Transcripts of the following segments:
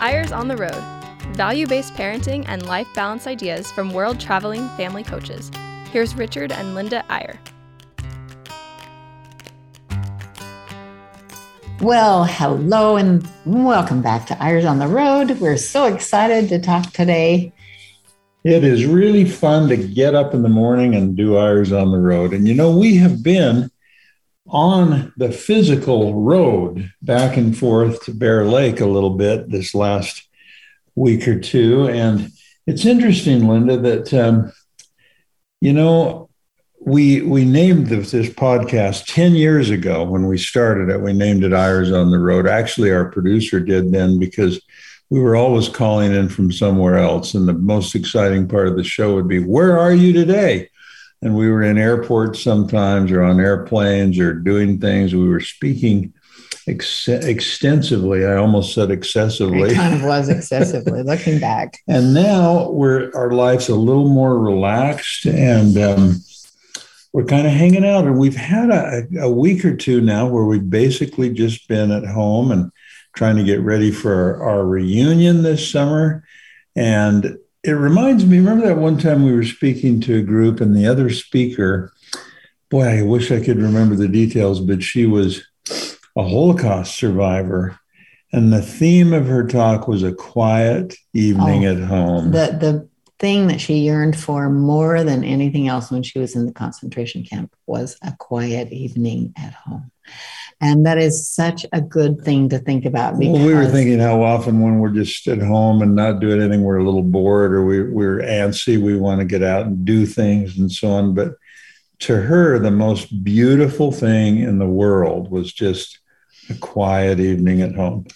Eyres on the Road value based parenting and life balance ideas from world traveling family coaches. Here's Richard and Linda Eyre. Well, hello and welcome back to Eyres on the Road. We're so excited to talk today. It is really fun to get up in the morning and do Eyres on the Road. And you know, we have been on the physical road back and forth to Bear Lake a little bit this last week or two. And it's interesting, Linda, that, um, you know, we, we named this, this podcast 10 years ago when we started it. We named it Eyres on the Road. Actually, our producer did then because we were always calling in from somewhere else. And the most exciting part of the show would be, Where are you today? And we were in airports sometimes or on airplanes or doing things. We were speaking ex- extensively. I almost said excessively. It kind of was excessively looking back. And now we're our life's a little more relaxed and um, we're kind of hanging out. And we've had a, a week or two now where we've basically just been at home and trying to get ready for our, our reunion this summer. And it reminds me, remember that one time we were speaking to a group and the other speaker, boy, I wish I could remember the details, but she was a Holocaust survivor. And the theme of her talk was a quiet evening oh, at home. The the thing that she yearned for more than anything else when she was in the concentration camp was a quiet evening at home. And that is such a good thing to think about. Because well, we were thinking how often when we're just at home and not doing anything, we're a little bored or we, we're antsy, we want to get out and do things and so on. But to her, the most beautiful thing in the world was just a quiet evening at home.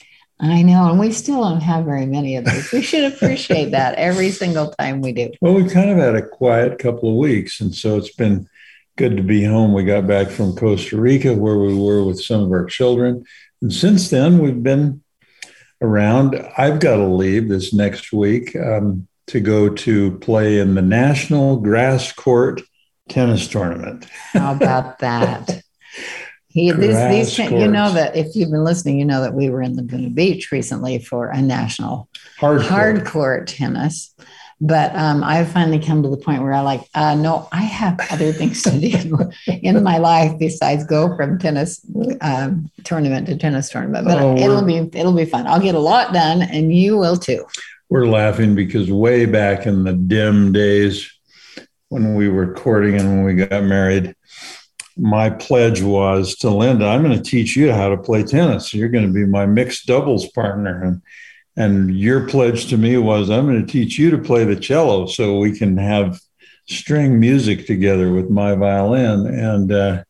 I know, and we still don't have very many of those. We should appreciate that every single time we do. Well, we've kind of had a quiet couple of weeks, and so it's been good to be home. We got back from Costa Rica where we were with some of our children. And since then, we've been around. I've got to leave this next week um, to go to play in the National Grass Court Tennis Tournament. How about that? He, these, these, you know that if you've been listening, you know that we were in Laguna Beach recently for a national hard, hard court tennis. But um, I've finally come to the point where I like, uh, no, I have other things to do in my life besides go from tennis um, tournament to tennis tournament. But oh, it'll be it'll be fun. I'll get a lot done, and you will too. We're laughing because way back in the dim days when we were courting and when we got married, my pledge was to Linda, I'm going to teach you how to play tennis. You're going to be my mixed doubles partner. And and your pledge to me was, I'm going to teach you to play the cello so we can have string music together with my violin. And uh,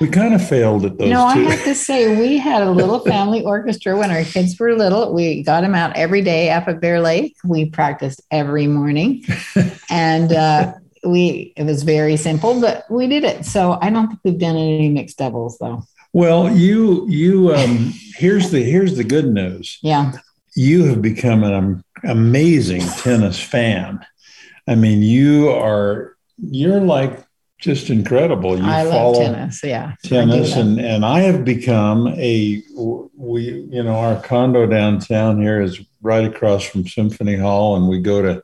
we kind of failed at those. No, two. I have to say, we had a little family orchestra when our kids were little. We got them out every day up at Bear Lake. We practiced every morning. and, uh, we it was very simple, but we did it. So I don't think we've done any mixed doubles though. Well, you you um here's the here's the good news. Yeah you have become an amazing tennis fan. I mean, you are you're like just incredible. You I love tennis, yeah. Tennis, and and I have become a we you know our condo downtown here is right across from Symphony Hall, and we go to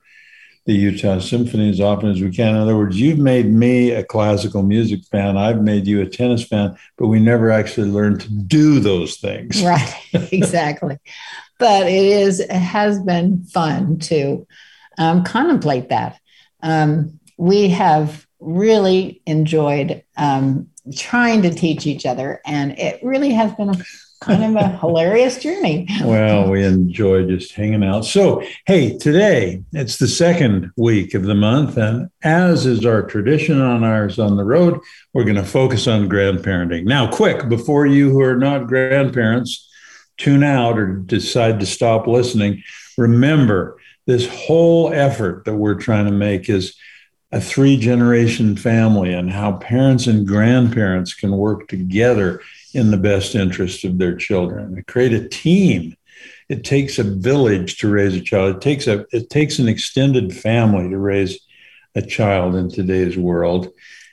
the Utah Symphony as often as we can. In other words, you've made me a classical music fan. I've made you a tennis fan, but we never actually learned to do those things. Right, exactly but it is it has been fun to um, contemplate that. Um, we have really enjoyed um, trying to teach each other, and it really has been a kind of a hilarious journey. Well, we enjoy just hanging out. So, hey, today it's the second week of the month, and as is our tradition on Eyres on the road, we're going to focus on grandparenting. Now, quick, before you who are not grandparents tune out or decide to stop listening, remember this whole effort that we're trying to make is a three generation family and how parents and grandparents can work together in the best interest of their children. Create a team. It takes a village to raise a child. It takes a it takes an extended family to raise a child in today's world.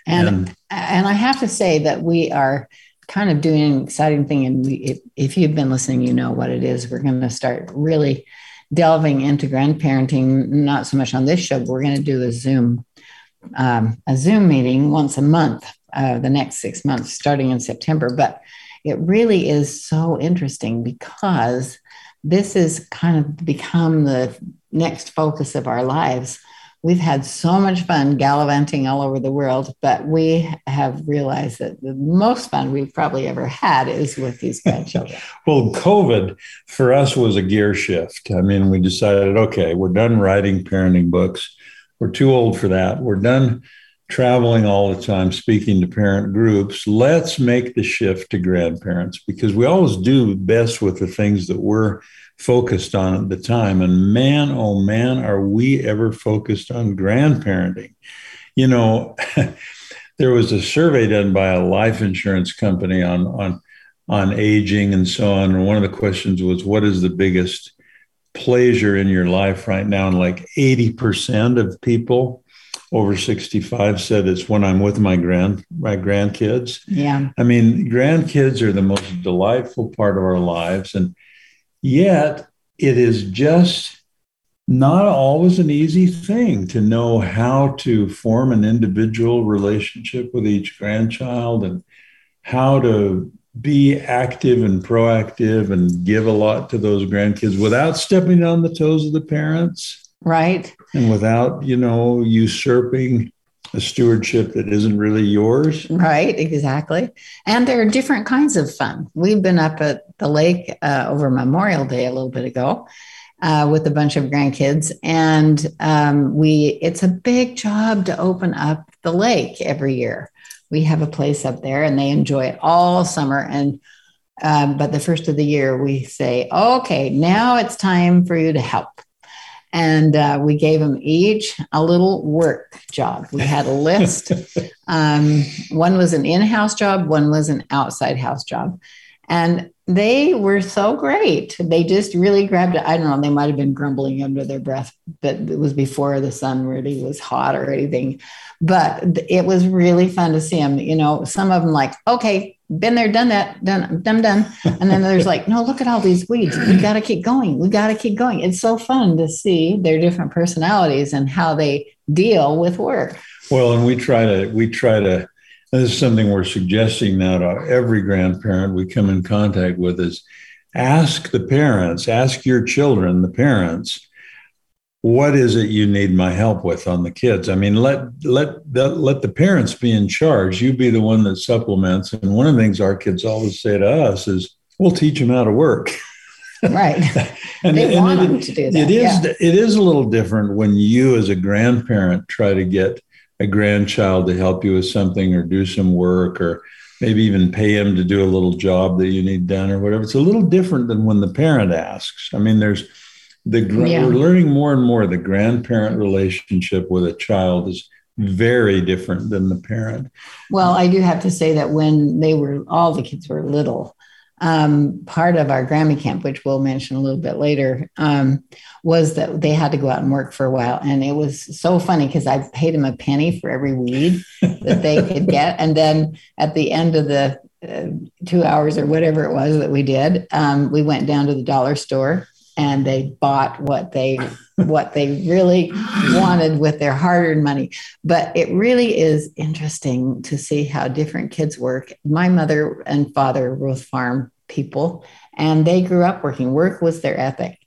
And and, and I have to say that we are kind of doing an exciting thing. And we, if, if you've been listening, you know what it is. We're going to start really delving into grandparenting, not so much on this show, but we're going to do a Zoom, um, a Zoom meeting once a month, uh, the next six months, starting in September. But it really is so interesting because this has kind of become the next focus of our lives We've had so much fun gallivanting all over the world, but we have realized that the most fun we've probably ever had is with these grandchildren. well, COVID for us was a gear shift. I mean, we decided, okay, we're done writing parenting books. We're too old for that. We're done traveling all the time, speaking to parent groups. Let's make the shift to grandparents because we always do best with the things that we're focused on at the time. And man, oh man, are we ever focused on grandparenting? You know, there was a survey done by a life insurance company on on on aging and so on. And one of the questions was, what is the biggest pleasure in your life right now? And like 80% of people over 65 said it's when I'm with my grand my grandkids. Yeah. I mean, grandkids are the most delightful part of our lives. And Yet it is just not always an easy thing to know how to form an individual relationship with each grandchild and how to be active and proactive and give a lot to those grandkids without stepping on the toes of the parents. Right. And without, you know, usurping a stewardship that isn't really yours. Right, exactly. And there are different kinds of fun. We've been up at the lake uh, over Memorial Day a little bit ago uh, with a bunch of grandkids, and um, we it's a big job to open up the lake every year. We have a place up there, and they enjoy it all summer. And um, but the first of the year, we say, "Okay, now it's time for you to help." And uh, we gave them each a little work job. We had a list. um, one was an in-house job, one was an outside house job, and they were so great. They just really grabbed it. I don't know. They might have been grumbling under their breath, but it was before the sun really was hot or anything. But it was really fun to see them. You know, some of them like, okay, been there, done that, done, done, done. And then there's like, no, look at all these weeds. We got to keep going. We got to keep going. It's so fun to see their different personalities and how they deal with work. Well, and we try to, we try to, this is something we're suggesting now to every grandparent we come in contact with is ask the parents, ask your children, the parents, what is it you need my help with on the kids? I mean let let the, let the parents be in charge. You be the one that supplements. And one of the things our kids always say to us is we'll teach them how to work. Right. And, they and want it, them to do that it is yeah. it is a little different when you as a grandparent try to get a grandchild to help you with something or do some work or maybe even pay him to do a little job that you need done or whatever. It's a little different than when the parent asks. I mean there's the yeah. we're learning more and more the grandparent relationship with a child is very different than the parent. Well, I do have to say that when they were all the kids were little, um, part of our Grammy camp, which we'll mention a little bit later, um, was that they had to go out and work for a while. And it was so funny because I paid them a penny for every weed that they could get. And then at the end of the uh, two hours or whatever it was that we did, um, we went down to the dollar store and they bought what they what they really wanted with their hard-earned money. But it really is interesting to see how different kids work. My mother and father were farm people and they grew up working. Work was their ethic.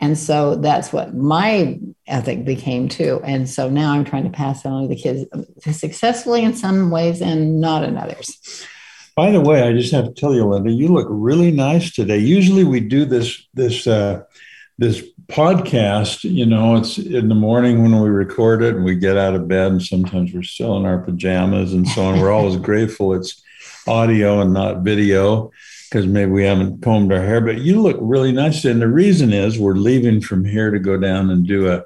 And so that's what my ethic became too. And so now i'm trying to pass on to the kids successfully in some ways and not in others by the way, I just have to tell you, Linda, you look really nice today. Usually we do this this uh, this podcast. You know, it's in the morning when we record it, and we get out of bed, and sometimes we're still in our pajamas and so on. We're always grateful it's audio and not video because maybe we haven't combed our hair. But you look really nice, and the reason is we're leaving from here to go down and do a,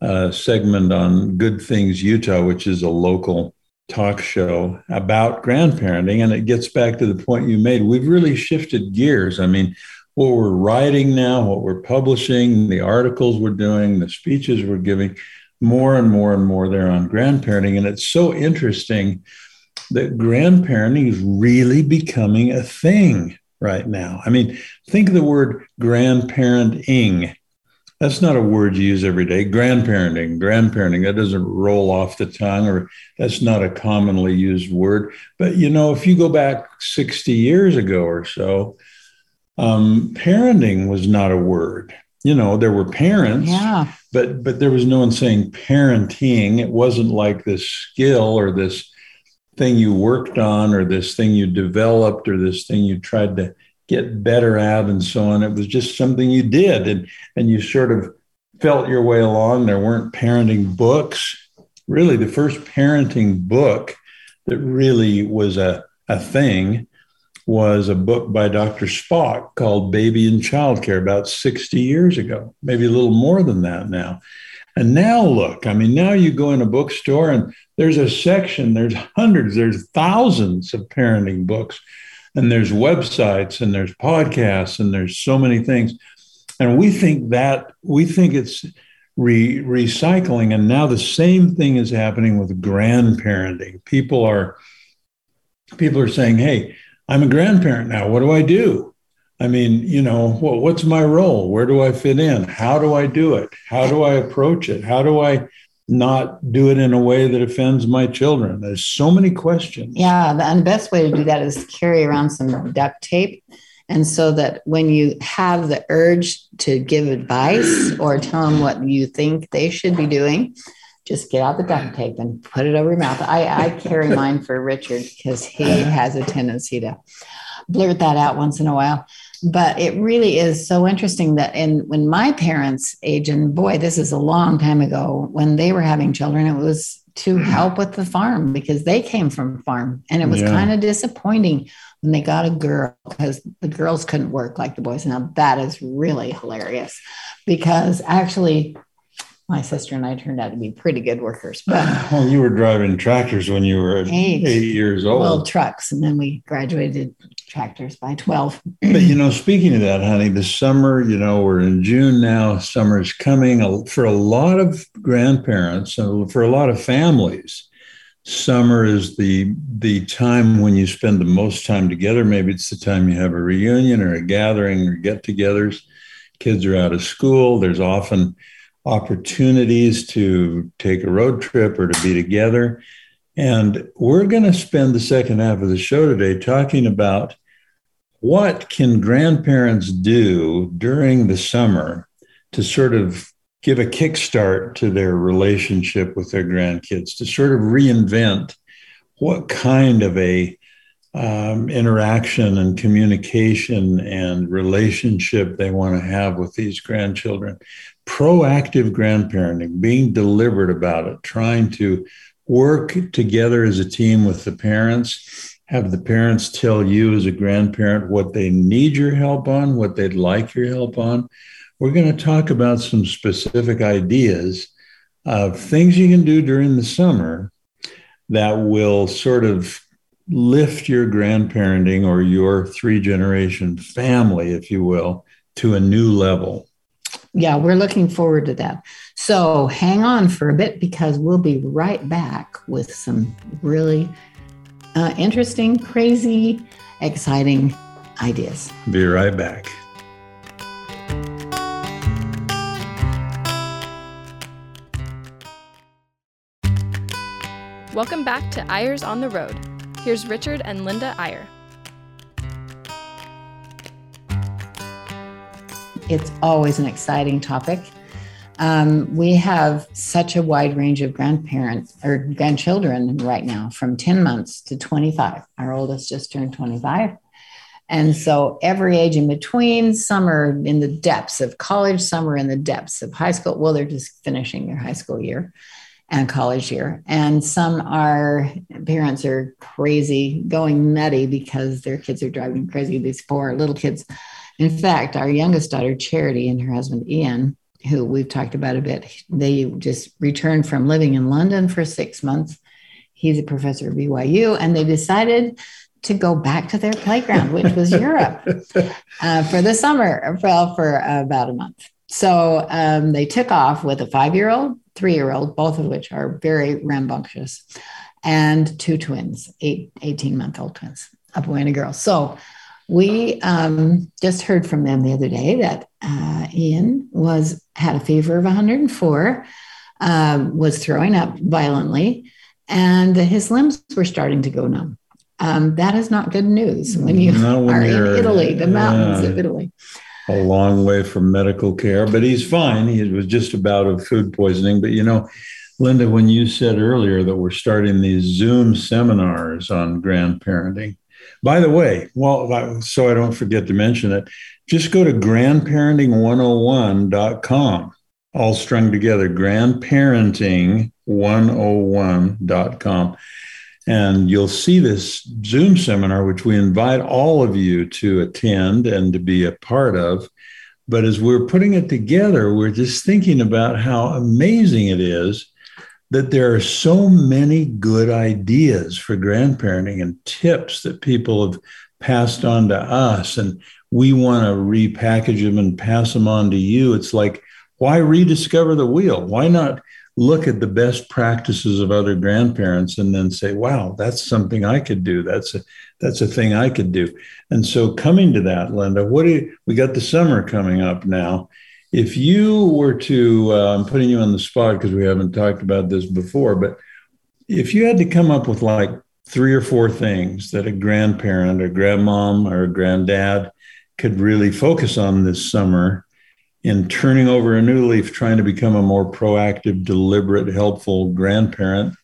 a segment on Good Things Utah, which is a local talk show about grandparenting. And it gets back to the point you made. We've really shifted gears. I mean, what we're writing now, what we're publishing, the articles we're doing, the speeches we're giving, more and more and more there on grandparenting. And it's so interesting that grandparenting is really becoming a thing right now. I mean, think of the word grandparenting. That's not a word you use every day. Grandparenting, grandparenting, that doesn't roll off the tongue, or that's not a commonly used word. But, you know, if you go back 60 years ago or so, um, parenting was not a word. You know, there were parents, yeah. but but there was no one saying parenting. It wasn't like this skill or this thing you worked on or this thing you developed or this thing you tried to get better at and so on. It was just something you did and, and you sort of felt your way along. There weren't parenting books. Really, the first parenting book that really was a, a thing was a book by Dr. Spock called Baby and Childcare about 60 years ago, maybe a little more than that now. And now look, I mean, now you go in a bookstore and there's a section, there's hundreds, there's thousands of parenting books, and there's websites and there's podcasts and there's so many things. And we think that we think it's re- recycling. And now the same thing is happening with grandparenting. People are people are saying, Hey, I'm a grandparent now. What do I do? I mean, you know, well, what's my role? Where do I fit in? How do I do it? How do I approach it? How do I not do it in a way that offends my children? There's so many questions. Yeah, the best way to do that is carry around some duct tape. And so that when you have the urge to give advice or tell them what you think they should be doing, just get out the duct tape and put it over your mouth. I, I carry mine for Richard because he has a tendency to blurt that out once in a while but it really is so interesting that in when my parents age and boy this is a long time ago when they were having children it was to hmm. help with the farm because they came from farm. And it was yeah. kind of disappointing when they got a girl because the girls couldn't work like the boys. Now that is really hilarious because actually my sister and I turned out to be pretty good workers. But well, you were driving tractors when you were eight, eight years old. Well, trucks, and then we graduated tractors by 12. but you know, speaking of that, honey, the summer, you know, we're in June now, summer's coming for a lot of grandparents, and for a lot of families. Summer is the the time when you spend the most time together. Maybe it's the time you have a reunion or a gathering or get-togethers. Kids are out of school. There's often opportunities to take a road trip or to be together. And we're going to spend the second half of the show today talking about what can grandparents do during the summer to sort of give a kickstart to their relationship with their grandkids, to sort of reinvent what kind of a um, interaction and communication and relationship they want to have with these grandchildren. Proactive grandparenting, being deliberate about it, trying to work together as a team with the parents have the parents tell you as a grandparent what they need your help on, what they'd like your help on. We're going to talk about some specific ideas of things you can do during the summer that will sort of lift your grandparenting or your three generation family, if you will, to a new level. Yeah, we're looking forward to that. So hang on for a bit because we'll be right back with some really uh, interesting, crazy, exciting ideas. Be right back. Welcome back to Eyres on the Road. Here's Richard and Linda Eyre. It's always an exciting topic. Um, we have such a wide range of grandparents or grandchildren right now from 10 months to 25. Our oldest just turned 25. And so every age in between, some are in the depths of college, some are in the depths of high school. Well, they're just finishing their high school year and college year. And some are parents are crazy, going nutty because their kids are driving crazy, these four little kids. In fact, our youngest daughter, Charity, and her husband, Ian, who we've talked about a bit, they just returned from living in London for six months. He's a professor at BYU, and they decided to go back to their playground, which was Europe, uh, for the summer, well, for about a month. So um, they took off with a five year old, three year old, both of which are very rambunctious. and two twins, eight, 18 month old twins, a boy and a girl. So we um, just heard from them the other day that uh, Ian was had a fever of 104, um, was throwing up violently, and his limbs were starting to go numb. Um, that is not good news when you when are in Italy, the mountains of Italy. A long way from medical care, but he's fine. He was just about of food poisoning. But you know, Linda, when you said earlier that we're starting these Zoom seminars on grandparenting, by the way, well, so I don't forget to mention it, just go to grandparenting101.com, all strung together, grandparenting101.com. And you'll see this Zoom seminar, which we invite all of you to attend and to be a part of. But as we're putting it together, we're just thinking about how amazing it is that there are so many good ideas for grandparenting and tips that people have passed on to us. And we want to repackage them and pass them on to you. It's like, why rediscover the wheel? Why not look at the best practices of other grandparents and then say, wow, that's something I could do. That's a that's a thing I could do. And so coming to that, Linda, what do you, we got the summer coming up now. If you were to, uh, I'm putting you on the spot because we haven't talked about this before, but if you had to come up with like three or four things that a grandparent or grandmom or granddad could really focus on this summer in turning over a new leaf, trying to become a more proactive, deliberate, helpful grandparent.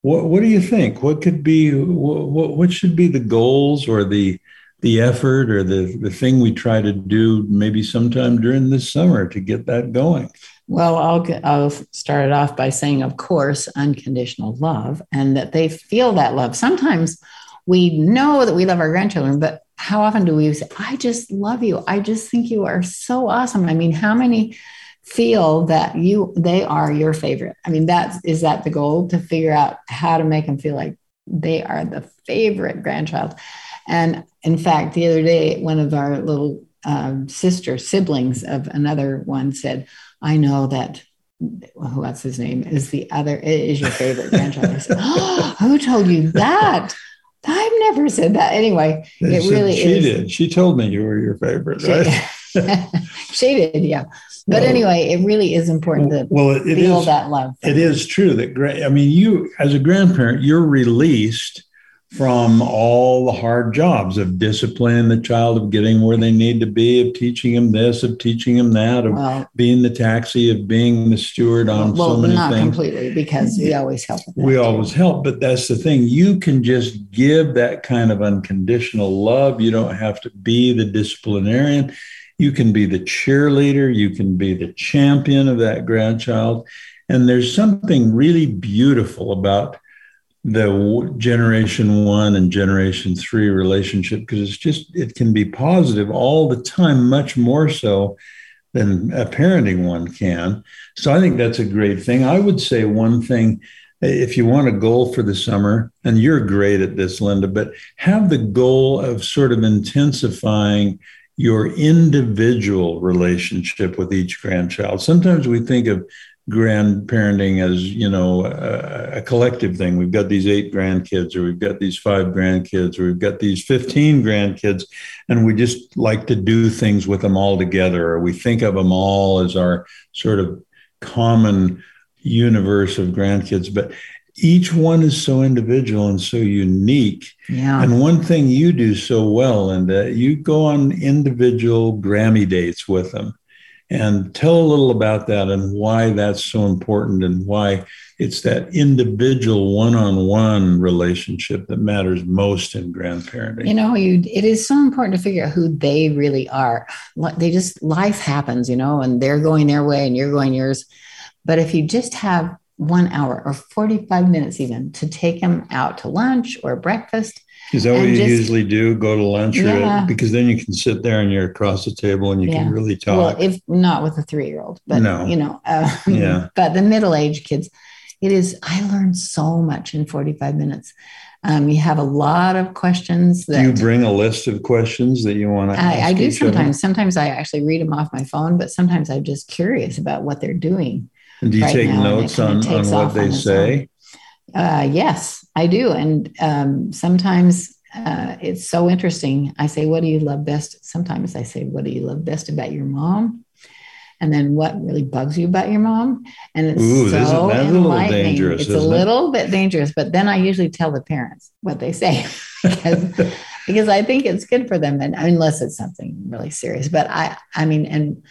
What, what do you think? What could be, what, what should be the goals or the, the effort or the, the thing we try to do maybe sometime during this summer to get that going? Well, I'll, I'll start it off by saying, of course, unconditional love and that they feel that love. Sometimes we know that we love our grandchildren, but how often do we say, I just love you? I just think you are so awesome. I mean, how many feel that you they are your favorite? I mean, that's is that the goal to figure out how to make them feel like they are the favorite grandchild. And in fact, the other day, one of our little um, sister siblings of another one said, I know that what's his name is the other is your favorite grandchild. I said, oh, who told you that? I've never said that. Anyway, they it really is. she is. did. She told me you were your favorite, right? she did, yeah. But well, anyway, it really is important to well, it, it feel is, that love. It is true that I mean, you as a grandparent, you're released from all the hard jobs of disciplining the child, of getting where they need to be, of teaching them this, of teaching them that, of well, being the taxi, of being the steward on well, so many not things. Not completely, because we always help. We always help, but that's the thing. You can just give that kind of unconditional love. You don't have to be the disciplinarian. You can be the cheerleader. You can be the champion of that grandchild. And there's something really beautiful about the generation one and generation three relationship because it's just it can be positive all the time much more so than a parenting one can. So i think that's a great thing. I would say one thing if you want a goal for the summer and you're great at this linda but have the goal of sort of intensifying your individual relationship with each grandchild. Sometimes we think of grandparenting as you know a, a, collective thing. We've got these eight grandkids or we've got these five grandkids or we've got these 15 grandkids and we just like to do things with them all together or we think of them all as our sort of common universe of grandkids. But each one is so individual and so unique. Yeah. and one thing you do so well linda you go on individual grammy dates with them and tell a little about that and why that's so important and why it's that individual one-on-one relationship that matters most in grandparenting. You know, you it is so important to figure out who they really are. They just life happens, you know, and they're going their way and you're going yours. But if you just have one hour or 45 minutes even to take them out to lunch or breakfast is that what you just, usually do? Go to lunch, yeah. or, because then you can sit there and you're across the table and you yeah. can really talk. Well, if not with a three year old, but no. you know, uh, yeah. But the middle aged kids, it is. I learned so much in 45 minutes. Um, you have a lot of questions. That, do you bring a list of questions that you want to? I, I do sometimes. Sometimes I actually read them off my phone, but sometimes I'm just curious about what they're doing. And do you right take now, notes on, on what they say? Uh, yes, I do. And um, sometimes uh, it's so interesting. I say, What do you love best? Sometimes I say, What do you love best about your mom? And then what really bugs you about your mom? And it's Ooh, so enlightening. It's a little it? bit dangerous, but then I usually tell the parents what they say because, because I think it's good for them. And unless it's something really serious, but I, I mean, and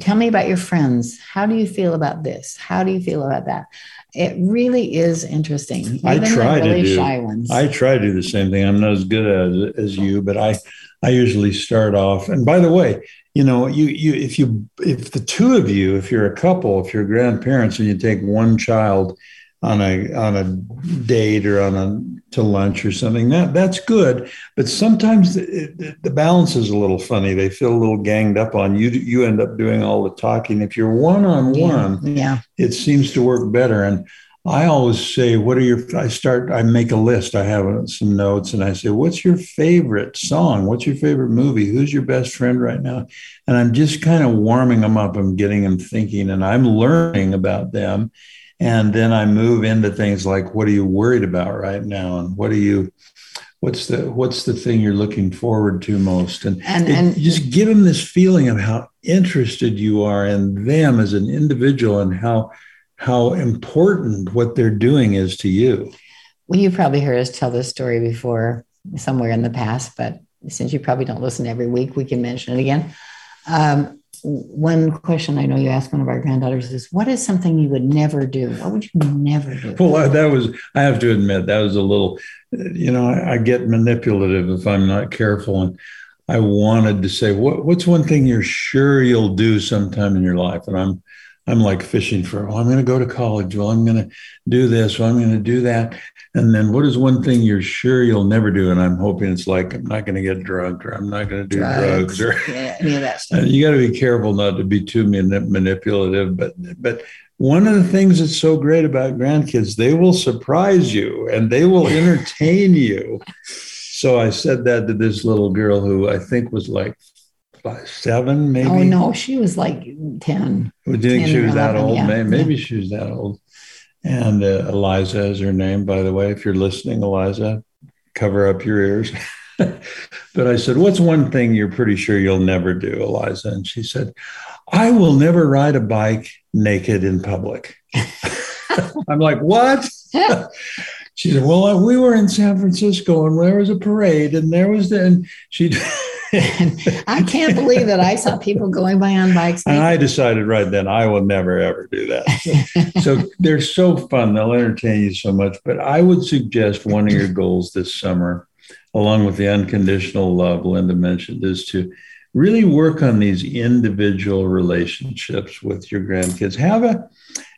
tell me about your friends. How do you feel about this? How do you feel about that? It really is interesting. Even I try really to do. I try to do the same thing. I'm not as good as as you, but I I usually start off. And by the way, you know, you you if you if the two of you, if you're a couple, if you're grandparents, and you take one child on a on a date or on a to lunch or something. That that's good but sometimes the, the, balance is a little funny. They feel a little ganged up on you you end up doing all the talking. If you're one on one yeah. it seems to work better. And i always say what are your i start i make a list. I have some notes and i say what's your favorite song? What's your favorite movie? Who's your best friend right now? And i'm just kind of warming them up. I'm getting them thinking and i'm learning about them and then i move into things like what are you worried about right now? And what are you what's the what's the thing you're looking forward to most? And, and, and just give them this feeling of how interested you are in them as an individual and how how important what they're doing is to you. Well you probably heard us tell this story before somewhere in the past but since you probably don't listen every week we can mention it again. Um, one question I know you asked one of our granddaughters is, "What is something you would never do? What would you never do?" Well, that was I have to admit that was a little, you know, I, I get manipulative if I'm not careful, and I wanted to say, "What what's one thing you're sure you'll do sometime in your life?" And I'm I'm like fishing for, well, I'm going to go to college. Well, I'm going to do this. Well, I'm going to do that. And then what is one thing you're sure you'll never do? And I'm hoping it's like, I'm not going to get drunk or I'm not going to do drugs, drugs or yeah, any of that stuff. you got to be careful not to be too manipulative. But, but one of the things that's so great about grandkids, they will surprise you and they will entertain you. So I said that to this little girl who I think was like five, seven, maybe. Oh no, she was like ten. We think she was 11, that old? Yeah, maybe yeah. she was that old. And uh, Eliza is her name, by the way. If you're listening, Eliza, cover up your ears. but I said, What's one thing you're pretty sure you'll never do, Eliza? And she said, I will never ride a bike naked in public. I'm like, What? she said, Well, we were in San Francisco and there was a parade and there was the, and she, I can't believe that I saw people going by on bikes. And I decided right then I will never ever do that. So, so they're so fun; they'll entertain you so much. But I would suggest one of your goals this summer, along with the unconditional love Linda mentioned, is to really work on these individual relationships with your grandkids. Have a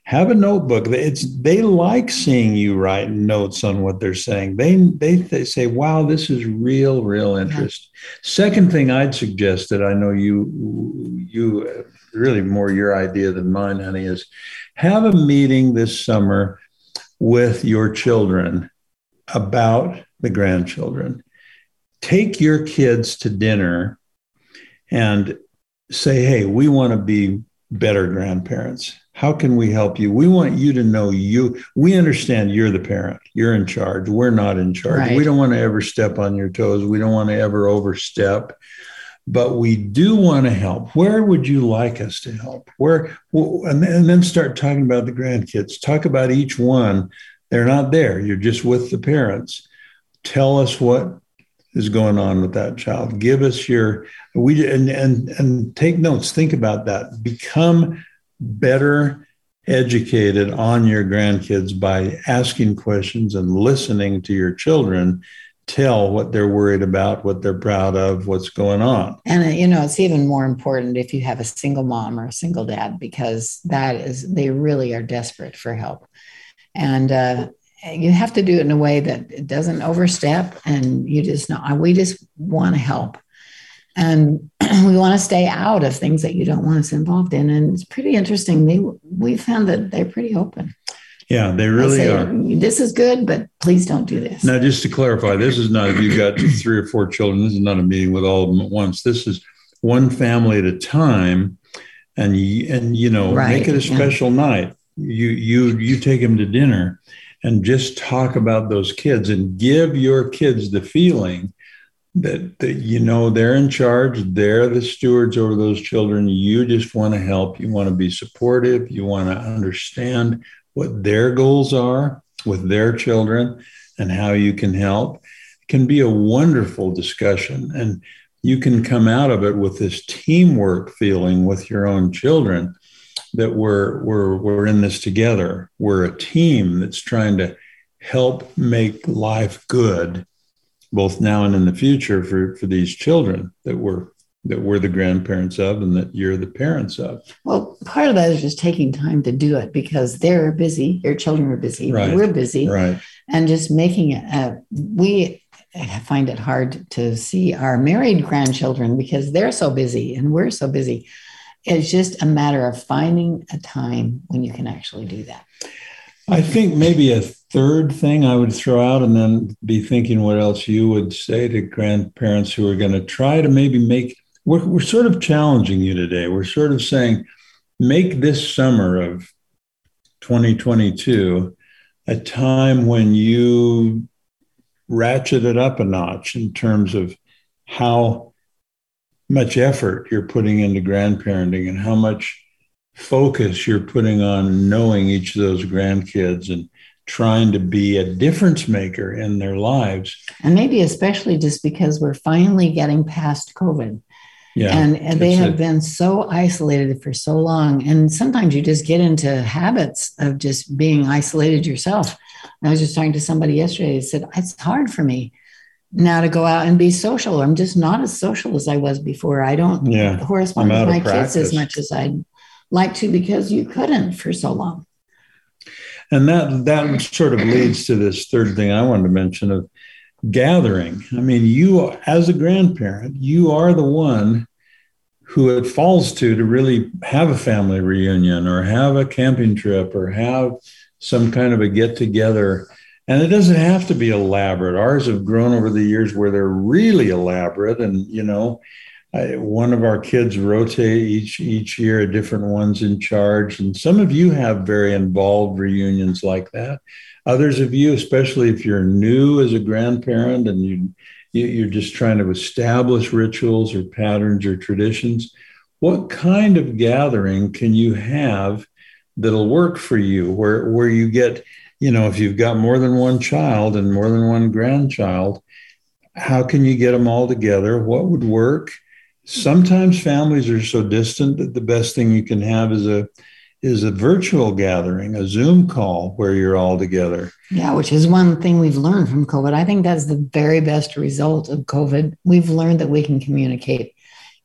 have a notebook. It's they like seeing you write notes on what they're saying. They they they say, "Wow, this is real, real interest." Yeah. Second thing I'd suggest that I know you you really more your idea than mine, honey, is have a meeting this summer with your children about the grandchildren. Take your kids to dinner and say, "Hey, we want to be better grandparents." How can we help you? We want you to know you. We understand you're the parent. You're in charge. We're not in charge. Right. We don't want to ever step on your toes. We don't want to ever overstep. But we do want to help. Where would you like us to help? Where and then start talking about the grandkids. Talk about each one. They're not there. You're just with the parents. Tell us what is going on with that child. Give us your we and and and take notes. Think about that. Become better educated on your grandkids by asking questions and listening to your children tell what they're worried about, what they're proud of, what's going on. And uh, you know, it's even more important if you have a single mom or a single dad because that is they really are desperate for help. And uh, you have to do it in a way that it doesn't overstep and you just know we just want to help and we want to stay out of things that you don't want us involved in. And it's pretty interesting. They we found that they're pretty open. Yeah, they really say, are. This is good, but please don't do this. Now, just to clarify, this is not if you've got three or four children. This is not a meeting with all of them at once. This is one family at a time, and you, and you know, right, make it a special yeah. night. You you you take them to dinner, and just talk about those kids and give your kids the feeling that, that you know they're in charge they're the stewards over those children. You just want to help. You want to be supportive. You want to understand what their goals are with their children and how you can help. It can be a wonderful discussion and you can come out of it with this teamwork feeling with your own children that we're we're we're in this together. We're a team that's trying to help make life good, both now and in the future for for these children that we're that we're the grandparents of and that you're the parents of. Well, part of that is just taking time to do it because they're busy, your children are busy, right. we're busy. Right. And just making it, uh, we find it hard to see our married grandchildren because they're so busy and we're so busy. It's just a matter of finding a time when you can actually do that. I think maybe a third thing I would throw out and then be thinking what else you would say to grandparents who are going to try to maybe make, we're, we're sort of challenging you today. We're sort of saying, make this summer of 2022 a time when you ratchet it up a notch in terms of how much effort you're putting into grandparenting and how much focus you're putting on knowing each of those grandkids and trying to be a difference maker in their lives. And maybe especially just because we're finally getting past COVID. Yeah, and, and they have it. been so isolated for so long. And sometimes you just get into habits of just being isolated yourself. I was just talking to somebody yesterday. He said, It's hard for me now to go out and be social. I'm just not as social as I was before. I don't yeah, correspond with my kids as much as I'd like to because you couldn't for so long. And that that sort of leads to this third thing I wanted to mention of gathering. I mean, you as a grandparent, you are the one who it falls to to really have a family reunion or have a camping trip or have some kind of a get together and it doesn't have to be elaborate. Ours have grown over the years where they're really elaborate. And, you know, I, one of our kids rotate each each year, different one's in charge. And some of you have very involved reunions like that. Others of you, especially if you're new as a grandparent and you, you you're just trying to establish rituals or patterns or traditions, what kind of gathering can you have that'll work for you where where you get you know, if you've got more than one child and more than one grandchild, how can you get them all together? What would work? Sometimes families are so distant that the best thing you can have is a is a virtual gathering, a Zoom call where you're all together. Yeah, which is one thing we've learned from COVID. I think that's the very best result of COVID. We've learned that we can communicate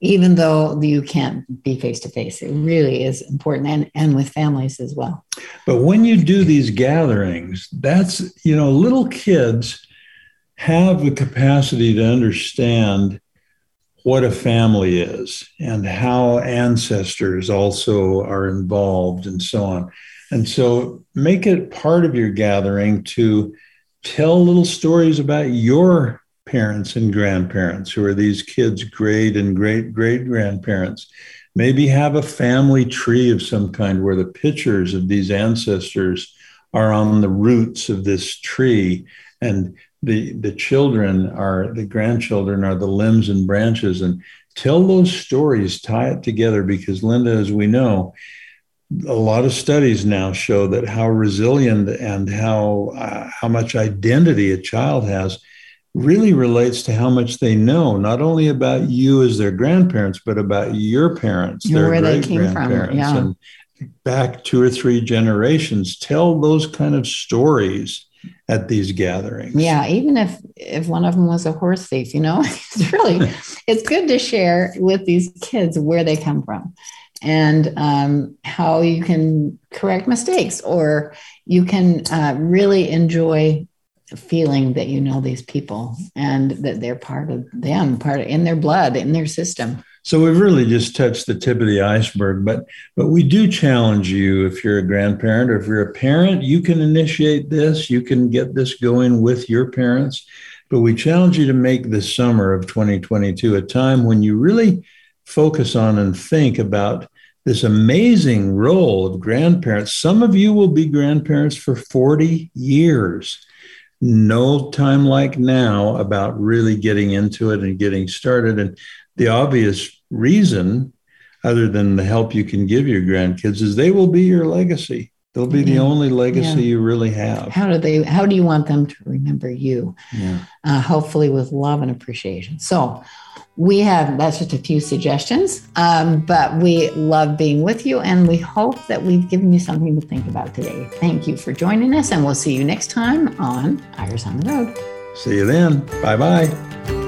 even though you can't be face to face. It really is important and, and with families as well. But when you do these gatherings, that's, you know, little kids have the capacity to understand what a family is and how ancestors also are involved and so on. And so make it part of your gathering to tell little stories about your parents and grandparents who are these kids' great and great great grandparents. Maybe have a family tree of some kind where the pictures of these ancestors are on the roots of this tree and the the children are the grandchildren are the limbs and branches and tell those stories tie it together because linda as we know a lot of studies now show that how resilient and how uh, how much identity a child has really relates to how much they know, not only about you as their grandparents, but about your parents, their great grandparents, yeah. and back two or three generations. Tell those kind of stories at these gatherings. Yeah, even if if one of them was a horse thief, you know, it's really it's good to share with these kids where they come from and um, how you can correct mistakes or you can uh, really enjoy feeling that you know these people and that they're part of them, part of, in their blood, in their system. So we've really just touched the tip of the iceberg, but but we do challenge you if you're a grandparent or if you're a parent, you can initiate this, you can get this going with your parents, but we challenge you to make this summer of 2022 a time when you really focus on and think about this amazing role of grandparents. Some of you will be grandparents for 40 years. No time like now about really getting into it and getting started. And the obvious reason, other than the help you can give your grandkids, is they will be your legacy. They'll be yeah. the only legacy yeah. you really have. How do they? How do you want them to remember you? Yeah. Uh, hopefully, with love and appreciation. So, we have that's just a few suggestions, um, but we love being with you, and we hope that we've given you something to think about today. Thank you for joining us, and we'll see you next time on Eyres on the Road. See you then. Bye bye.